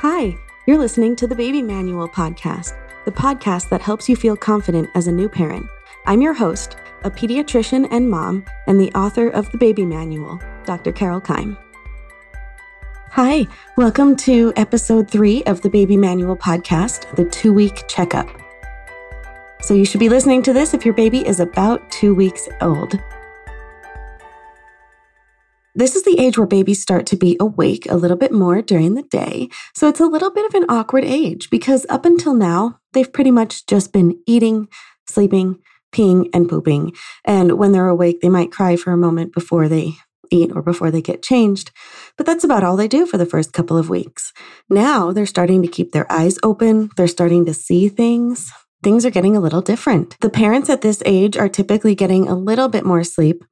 Hi, you're listening to the Baby Manual Podcast, the podcast that helps you feel confident as a new parent. I'm your host, a pediatrician and mom, and the author of the Baby Manual, Dr. Carole Keim. Hi, welcome to episode three of the Baby Manual Podcast, the two week checkup. So, you should be listening to this if your baby is about two weeks old. This is the age where babies start to be awake a little bit more during the day. So it's a little bit of an awkward age because up until now, they've pretty much just been eating, sleeping, peeing, and pooping. And when they're awake, they might cry for a moment before they eat or before they get changed. But that's about all they do for the first couple of weeks. Now they're starting to keep their eyes open, they're starting to see things. Things are getting a little different. The parents at this age are typically getting a little bit more sleep,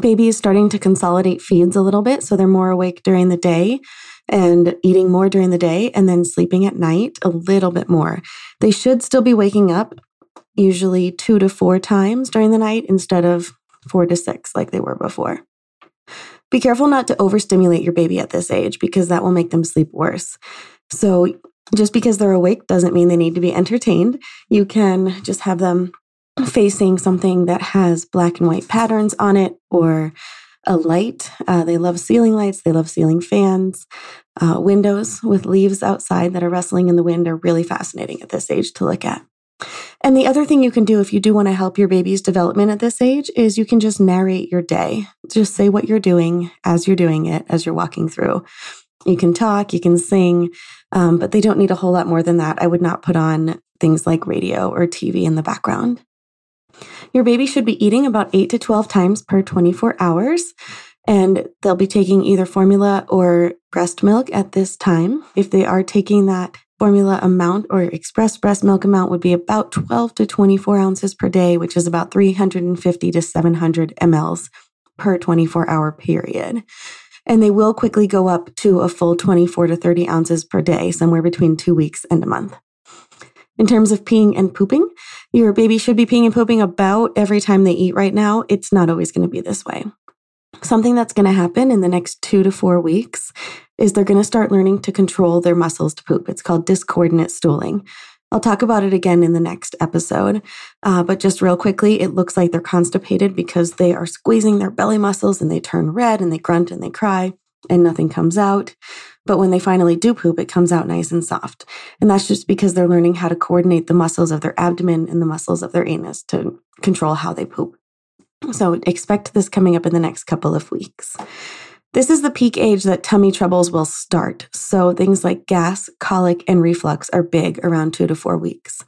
Baby is starting to consolidate feeds a little bit, so they're more awake during the day and eating more during the day and then sleeping at night a little bit more. They should still be waking up usually two to four times during the night instead of four to six like they were before. Be careful not to overstimulate your baby at this age because that will make them sleep worse. So, just because they're awake doesn't mean they need to be entertained. You can just have them facing something that has black and white patterns on it or a light. Uh, they love ceiling lights, they love ceiling fans. Uh, windows with leaves outside that are rustling in the wind are really fascinating at this age to look at. And the other thing you can do if you do want to help your baby's development at this age is you can just narrate your day. Just say what you're doing as you're doing it, as you're walking through. You can talk, you can sing, um, but they don't need a whole lot more than that. I would not put on things like radio or TV in the background. Your baby should be eating about 8 to 12 times per 24 hours, and they'll be taking either formula or breast milk at this time. If they are taking that formula amount or express breast milk amount would be about 12 to 24 ounces per day, which is about 350 to 700 mLs per 24 hour period. And they will quickly go up to a full 24 to 30 ounces per day, somewhere between two weeks and a month. In terms of peeing and pooping, your baby should be peeing and pooping about every time they eat right now. It's not always going to be this way. Something that's going to happen in the next two to four weeks is they're going to start learning to control their muscles to poop. It's called discoordinate stooling. I'll talk about it again in the next episode. Uh, but just real quickly, it looks like they're constipated because they are squeezing their belly muscles and they turn red and they grunt and they cry and nothing comes out. But when they finally do poop, it comes out nice and soft. And that's just because they're learning how to coordinate the muscles of their abdomen and the muscles of their anus to control how they poop. So expect this coming up in the next couple of weeks. This is the peak age that tummy troubles will start. So things like gas, colic, and reflux are big around two to four weeks.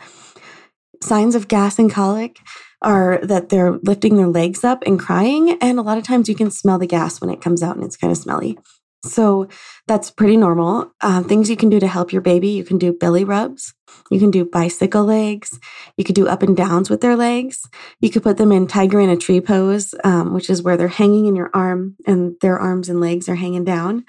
Signs of gas and colic are that they're lifting their legs up and crying. And a lot of times you can smell the gas when it comes out and it's kind of smelly. So that's pretty normal. Uh, things you can do to help your baby you can do belly rubs, you can do bicycle legs, you could do up and downs with their legs. You could put them in tiger in a tree pose, um, which is where they're hanging in your arm and their arms and legs are hanging down.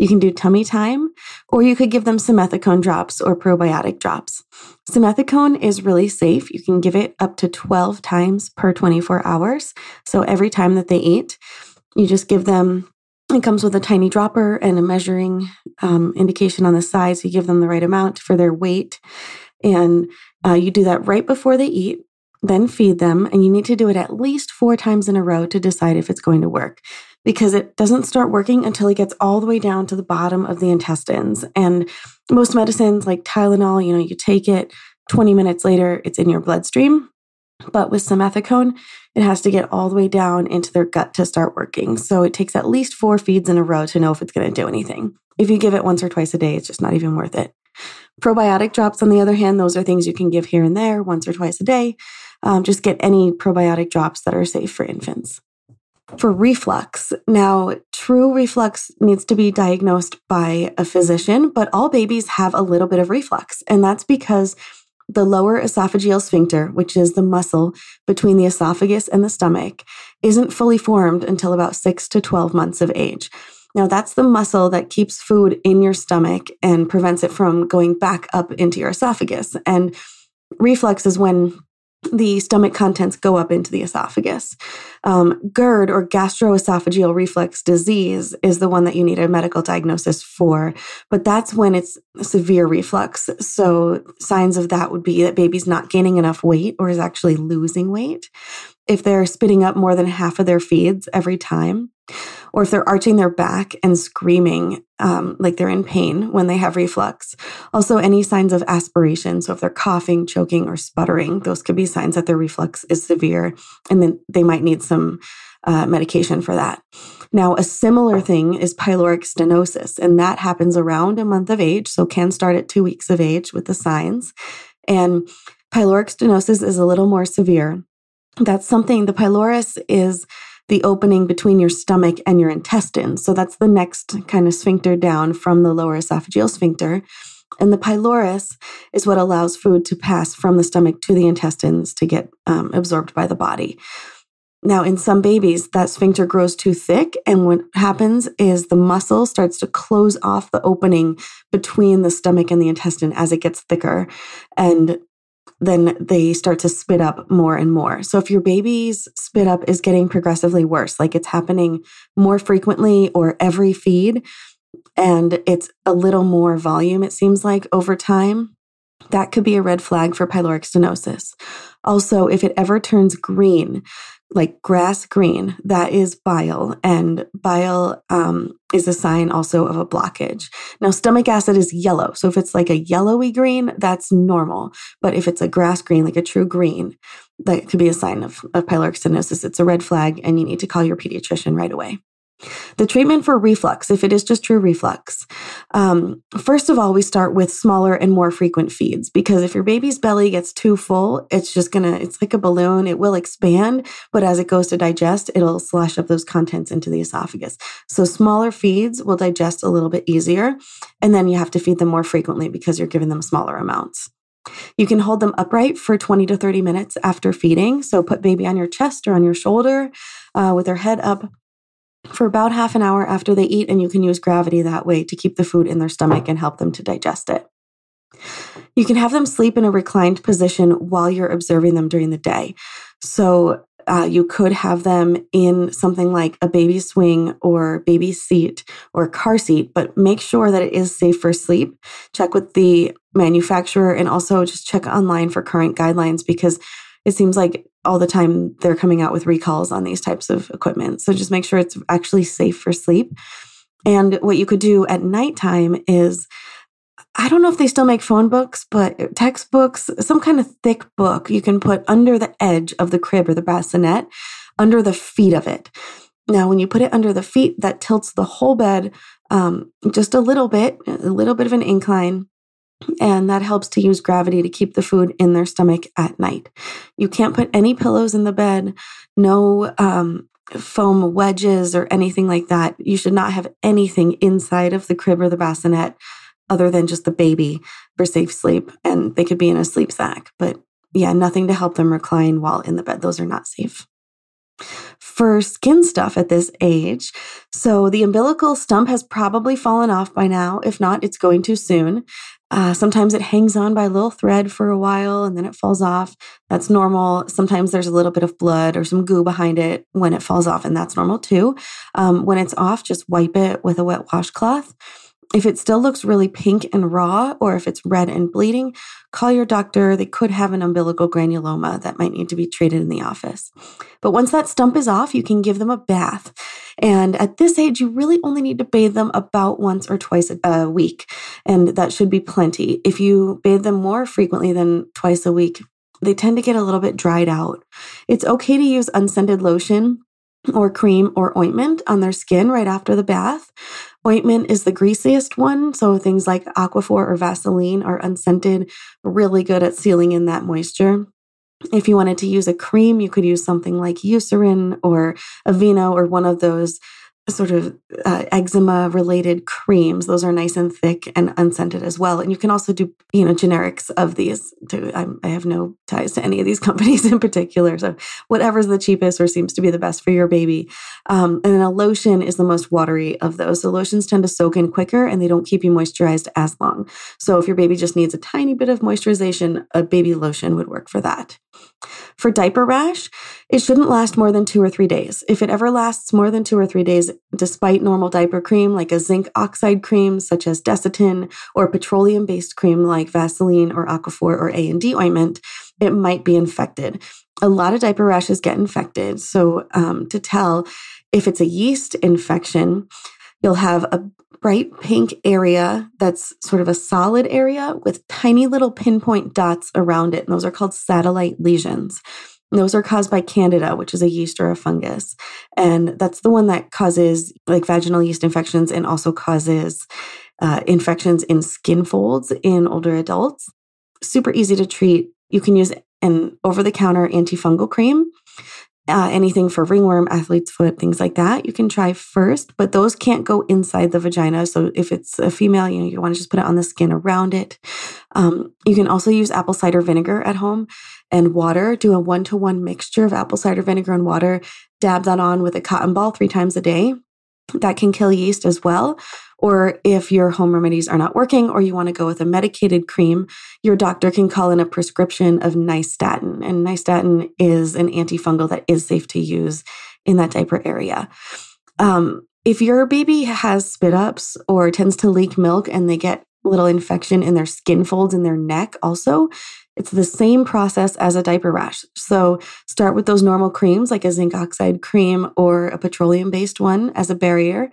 You can do tummy time, or you could give them simethicone drops or probiotic drops. Simethicone is really safe. You can give it up to 12 times per 24 hours. So every time that they eat, you just give them, it comes with a tiny dropper and a measuring um, indication on the side. So you give them the right amount for their weight. And uh, you do that right before they eat then feed them. And you need to do it at least four times in a row to decide if it's going to work because it doesn't start working until it gets all the way down to the bottom of the intestines. And most medicines like Tylenol, you know, you take it 20 minutes later, it's in your bloodstream. But with simethicone, it has to get all the way down into their gut to start working. So it takes at least four feeds in a row to know if it's going to do anything. If you give it once or twice a day, it's just not even worth it. Probiotic drops, on the other hand, those are things you can give here and there once or twice a day. Um, just get any probiotic drops that are safe for infants for reflux. Now, true reflux needs to be diagnosed by a physician, but all babies have a little bit of reflux. And that's because the lower esophageal sphincter, which is the muscle between the esophagus and the stomach, isn't fully formed until about six to 12 months of age. Now, that's the muscle that keeps food in your stomach and prevents it from going back up into your esophagus. And reflux is when the stomach contents go up into the esophagus. Um, GERD or gastroesophageal reflux disease is the one that you need a medical diagnosis for, but that's when it's severe reflux. So, signs of that would be that baby's not gaining enough weight or is actually losing weight. If they're spitting up more than half of their feeds every time, or if they're arching their back and screaming um, like they're in pain when they have reflux. Also, any signs of aspiration. So, if they're coughing, choking, or sputtering, those could be signs that their reflux is severe, and then they might need some uh, medication for that. Now, a similar thing is pyloric stenosis, and that happens around a month of age, so can start at two weeks of age with the signs. And pyloric stenosis is a little more severe. That's something, the pylorus is the opening between your stomach and your intestines. So that's the next kind of sphincter down from the lower esophageal sphincter. And the pylorus is what allows food to pass from the stomach to the intestines to get um, absorbed by the body. Now, in some babies, that sphincter grows too thick, and what happens is the muscle starts to close off the opening between the stomach and the intestine as it gets thicker. And then they start to spit up more and more. So if your baby's spit up is getting progressively worse, like it's happening more frequently or every feed, and it's a little more volume, it seems like over time, that could be a red flag for pyloric stenosis. Also, if it ever turns green, like grass green, that is bile, and bile um, is a sign also of a blockage. Now, stomach acid is yellow. So if it's like a yellowy green, that's normal. But if it's a grass green, like a true green, that could be a sign of, of pyloric stenosis. It's a red flag, and you need to call your pediatrician right away. The treatment for reflux, if it is just true reflux, um, first of all, we start with smaller and more frequent feeds because if your baby's belly gets too full, it's just gonna, it's like a balloon. It will expand, but as it goes to digest, it'll slosh up those contents into the esophagus. So smaller feeds will digest a little bit easier. And then you have to feed them more frequently because you're giving them smaller amounts. You can hold them upright for 20 to 30 minutes after feeding. So put baby on your chest or on your shoulder uh, with their head up for about half an hour after they eat, and you can use gravity that way to keep the food in their stomach and help them to digest it. You can have them sleep in a reclined position while you're observing them during the day. So uh, you could have them in something like a baby swing or baby seat or car seat, but make sure that it is safe for sleep. Check with the manufacturer and also just check online for current guidelines because it seems like all the time they're coming out with recalls on these types of equipment. So just make sure it's actually safe for sleep. And what you could do at nighttime is I don't know if they still make phone books, but textbooks, some kind of thick book you can put under the edge of the crib or the bassinet, under the feet of it. Now, when you put it under the feet, that tilts the whole bed um, just a little bit, a little bit of an incline. And that helps to use gravity to keep the food in their stomach at night. You can't put any pillows in the bed, no um, foam wedges or anything like that. You should not have anything inside of the crib or the bassinet other than just the baby for safe sleep. And they could be in a sleep sack, but yeah, nothing to help them recline while in the bed. Those are not safe for skin stuff at this age. So the umbilical stump has probably fallen off by now. If not, it's going too soon. Uh, sometimes it hangs on by a little thread for a while and then it falls off. That's normal. Sometimes there's a little bit of blood or some goo behind it when it falls off, and that's normal too. Um, when it's off, just wipe it with a wet washcloth. If it still looks really pink and raw, or if it's red and bleeding, call your doctor. They could have an umbilical granuloma that might need to be treated in the office. But once that stump is off, you can give them a bath. And at this age, you really only need to bathe them about once or twice a week. And that should be plenty. If you bathe them more frequently than twice a week, they tend to get a little bit dried out. It's okay to use unscented lotion or cream or ointment on their skin right after the bath. Ointment is the greasiest one, so things like Aquaphor or Vaseline are unscented, really good at sealing in that moisture. If you wanted to use a cream, you could use something like Eucerin or Aveeno or one of those sort of uh, eczema related creams. Those are nice and thick and unscented as well. And you can also do, you know, generics of these. To, I have no ties to any of these companies in particular. So whatever's the cheapest or seems to be the best for your baby. Um, and then a lotion is the most watery of those. So lotions tend to soak in quicker and they don't keep you moisturized as long. So if your baby just needs a tiny bit of moisturization, a baby lotion would work for that. For diaper rash, it shouldn't last more than two or three days. If it ever lasts more than two or three days, despite normal diaper cream like a zinc oxide cream such as Desitin or petroleum based cream like Vaseline or Aquaphor or A&D ointment, it might be infected. A lot of diaper rashes get infected. So um, to tell if it's a yeast infection, you'll have a bright pink area that's sort of a solid area with tiny little pinpoint dots around it. And those are called satellite lesions. Those are caused by candida, which is a yeast or a fungus. And that's the one that causes like vaginal yeast infections and also causes uh, infections in skin folds in older adults. Super easy to treat. You can use an over the counter antifungal cream uh, anything for ringworm, athlete's foot, things like that, you can try first, but those can't go inside the vagina. So if it's a female, you know, you want to just put it on the skin around it. Um, you can also use apple cider vinegar at home and water. Do a one to one mixture of apple cider vinegar and water. Dab that on with a cotton ball three times a day. That can kill yeast as well. Or if your home remedies are not working or you want to go with a medicated cream, your doctor can call in a prescription of nystatin. And nystatin is an antifungal that is safe to use in that diaper area. Um, if your baby has spit ups or tends to leak milk and they get little infection in their skin folds in their neck, also, it's the same process as a diaper rash. So start with those normal creams like a zinc oxide cream or a petroleum based one as a barrier.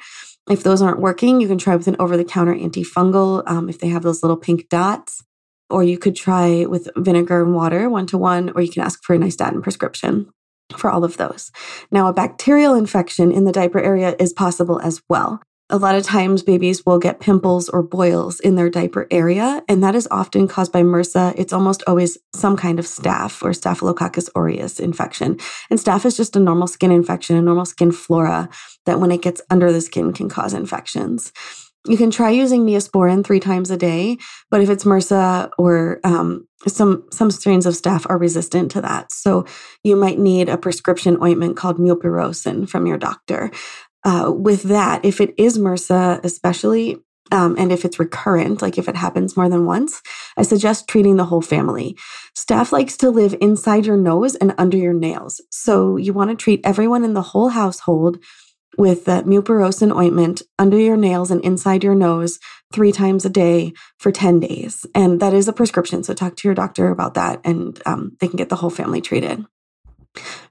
If those aren't working, you can try with an over the counter antifungal um, if they have those little pink dots. Or you could try with vinegar and water one to one, or you can ask for a nystatin prescription for all of those. Now, a bacterial infection in the diaper area is possible as well. A lot of times, babies will get pimples or boils in their diaper area, and that is often caused by MRSA. It's almost always some kind of staph or Staphylococcus aureus infection. And staph is just a normal skin infection, a normal skin flora that, when it gets under the skin, can cause infections. You can try using Neosporin three times a day, but if it's MRSA or um, some some strains of staph are resistant to that, so you might need a prescription ointment called mupirocin from your doctor uh, with that, if it is MRSA, especially, um, and if it's recurrent, like if it happens more than once, I suggest treating the whole family. Staph likes to live inside your nose and under your nails. So you want to treat everyone in the whole household with that mupirocin ointment under your nails and inside your nose three times a day for 10 days. And that is a prescription. So talk to your doctor about that and um, they can get the whole family treated.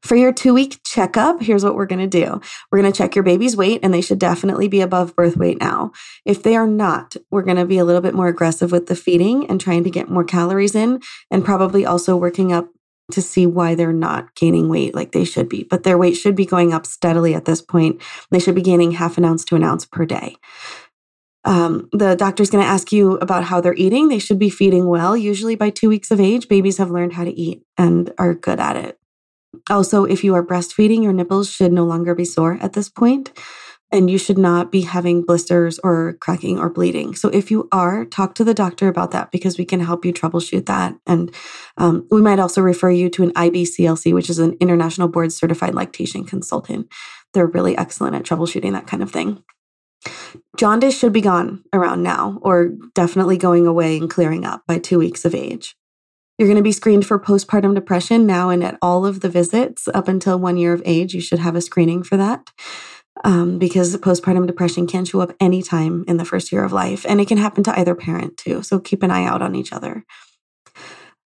For your two week checkup, here's what we're going to do. We're going to check your baby's weight, and they should definitely be above birth weight now. If they are not, we're going to be a little bit more aggressive with the feeding and trying to get more calories in, and probably also working up to see why they're not gaining weight like they should be. But their weight should be going up steadily at this point. They should be gaining half an ounce to an ounce per day. Um, the doctor's going to ask you about how they're eating. They should be feeding well. Usually, by two weeks of age, babies have learned how to eat and are good at it. Also, if you are breastfeeding, your nipples should no longer be sore at this point, and you should not be having blisters or cracking or bleeding. So, if you are, talk to the doctor about that because we can help you troubleshoot that. And um, we might also refer you to an IBCLC, which is an international board certified lactation consultant. They're really excellent at troubleshooting that kind of thing. Jaundice should be gone around now, or definitely going away and clearing up by two weeks of age. You're going to be screened for postpartum depression now and at all of the visits up until one year of age. You should have a screening for that um, because postpartum depression can show up anytime in the first year of life and it can happen to either parent too. So keep an eye out on each other.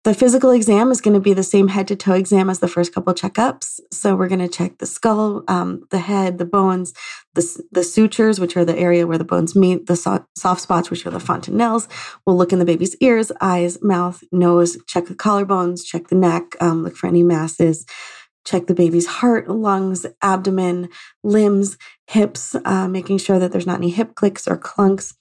The physical exam is going to be the same head to toe exam as the first couple checkups. So we're going to check the skull, um, the head, the bones, the, the sutures, which are the area where the bones meet, the so- soft spots, which are the fontanelles. We'll look in the baby's ears, eyes, mouth, nose, check the collarbones, check the neck, um, look for any masses, check the baby's heart, lungs, abdomen, limbs, hips, uh, making sure that there's not any hip clicks or clunks.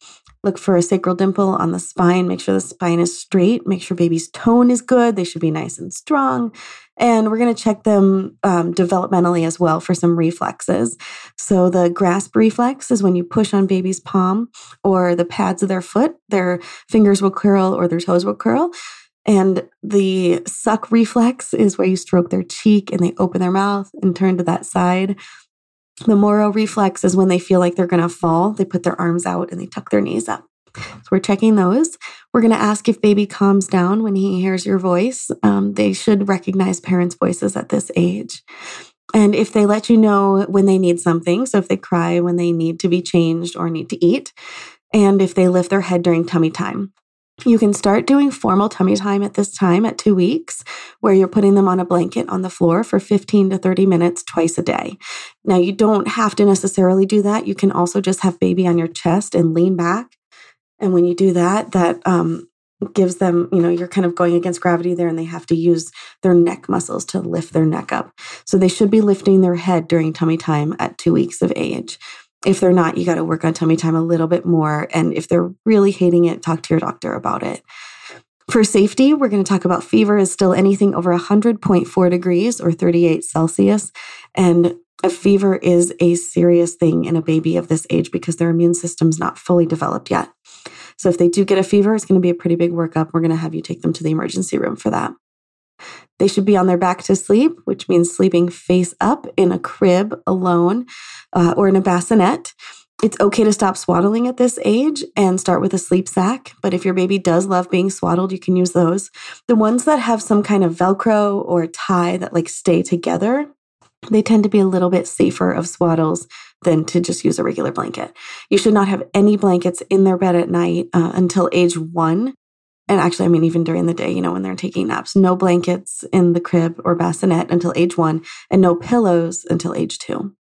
Look for a sacral dimple on the spine. Make sure the spine is straight. Make sure baby's tone is good. They should be nice and strong. And we're going to check them um, developmentally as well for some reflexes. So, the grasp reflex is when you push on baby's palm or the pads of their foot, their fingers will curl or their toes will curl. And the suck reflex is where you stroke their cheek and they open their mouth and turn to that side. The Moro reflex is when they feel like they're going to fall. They put their arms out and they tuck their knees up So we're checking those. We're going to ask if baby calms down when he hears your voice. Um, they should recognize parents' voices at this age. And if they let you know when they need something, so if they cry when they need to be changed or need to eat, and if they lift their head during tummy time. You can start doing formal tummy time at this time at two weeks, where you're putting them on a blanket on the floor for 15 to 30 minutes twice a day. Now, you don't have to necessarily do that. You can also just have baby on your chest and lean back. And when you do that, that um, gives them, you know, you're kind of going against gravity there and they have to use their neck muscles to lift their neck up. So they should be lifting their head during tummy time at two weeks of age. If they're not, you got to work on tummy time a little bit more. And if they're really hating it, talk to your doctor about it. For safety, we're going to talk about fever is still anything over 100.4 degrees or 38 Celsius. And a fever is a serious thing in a baby of this age because their immune system's not fully developed yet. So if they do get a fever, it's going to be a pretty big workup. We're going to have you take them to the emergency room for that. They should be on their back to sleep, which means sleeping face up in a crib alone uh, or in a bassinet. It's okay to stop swaddling at this age and start with a sleep sack. But if your baby does love being swaddled, you can use those. The ones that have some kind of Velcro or tie that like stay together, they tend to be a little bit safer of swaddles than to just use a regular blanket. You should not have any blankets in their bed at night uh, until age one. And actually, I mean, even during the day, you know, when they're taking naps, no blankets in the crib or bassinet until age one, and no pillows until age two.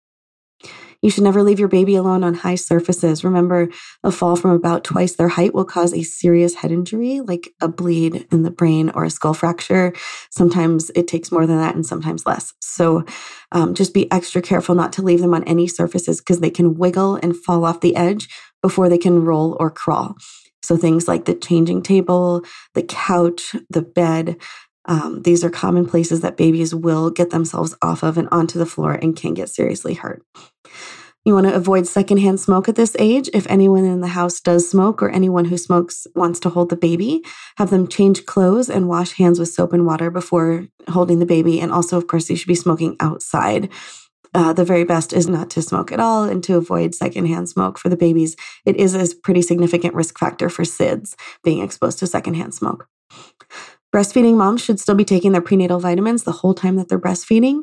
You should never leave your baby alone on high surfaces. Remember, a fall from about twice their height will cause a serious head injury, like a bleed in the brain or a skull fracture. Sometimes it takes more than that and sometimes less. So um, just be extra careful not to leave them on any surfaces because they can wiggle and fall off the edge before they can roll or crawl. So things like the changing table, the couch, the bed, um, these are common places that babies will get themselves off of and onto the floor and can get seriously hurt. You want to avoid secondhand smoke at this age. If anyone in the house does smoke or anyone who smokes wants to hold the baby, have them change clothes and wash hands with soap and water before holding the baby. And also, of course, you should be smoking outside. Uh, the very best is not to smoke at all and to avoid secondhand smoke for the babies. It is a pretty significant risk factor for SIDS being exposed to secondhand smoke. Breastfeeding moms should still be taking their prenatal vitamins the whole time that they're breastfeeding.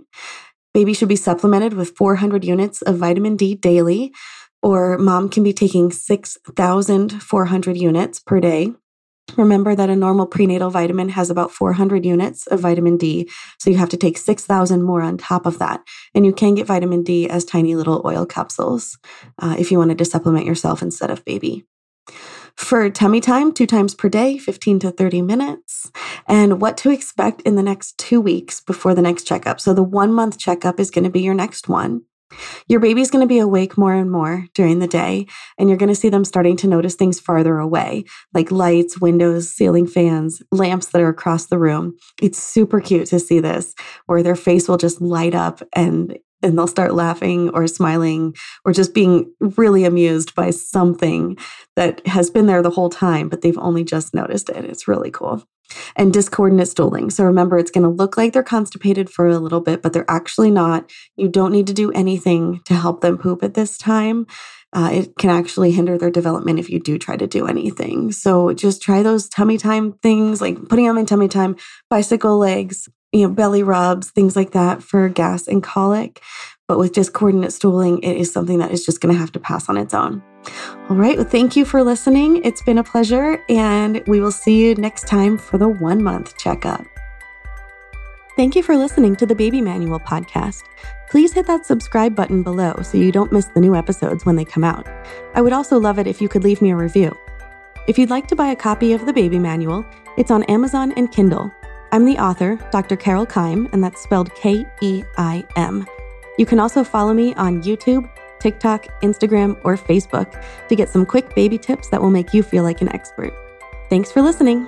Baby should be supplemented with 400 units of vitamin D daily, or mom can be taking 6,400 units per day. Remember that a normal prenatal vitamin has about 400 units of vitamin D, so you have to take 6,000 more on top of that. And you can get vitamin D as tiny little oil capsules uh, if you wanted to supplement yourself instead of baby for tummy time two times per day, 15 to 30 minutes, and what to expect in the next two weeks before the next checkup. So, the one month checkup is going to be your next one. Your baby's going to be awake more and more during the day, and you're going to see them starting to notice things farther away, like lights, windows, ceiling fans, lamps that are across the room. It's super cute to see this, where their face will just light up and and they'll start laughing or smiling or just being really amused by something that has been there the whole time, but they've only just noticed it. It's really cool. And discordant stooling. So remember, it's going to look like they're constipated for a little bit, but they're actually not. You don't need to do anything to help them poop at this time. Uh, it can actually hinder their development if you do try to do anything. So just try those tummy time things, like putting them in tummy time, bicycle legs, you know, belly rubs, things like that for gas and colic. But with discoordinate stooling, it is something that is just going to have to pass on its own. All right. Well, thank you for listening. It's been a pleasure, and we will see you next time for the one month checkup. Thank you for listening to the Baby Manual podcast. Please hit that subscribe button below so you don't miss the new episodes when they come out. I would also love it if you could leave me a review. If you'd like to buy a copy of the Baby Manual, it's on Amazon and Kindle. I'm the author, Dr. Carole Keim, and that's spelled K E I M. You can also follow me on YouTube, TikTok, Instagram, or Facebook to get some quick baby tips that will make you feel like an expert. Thanks for listening.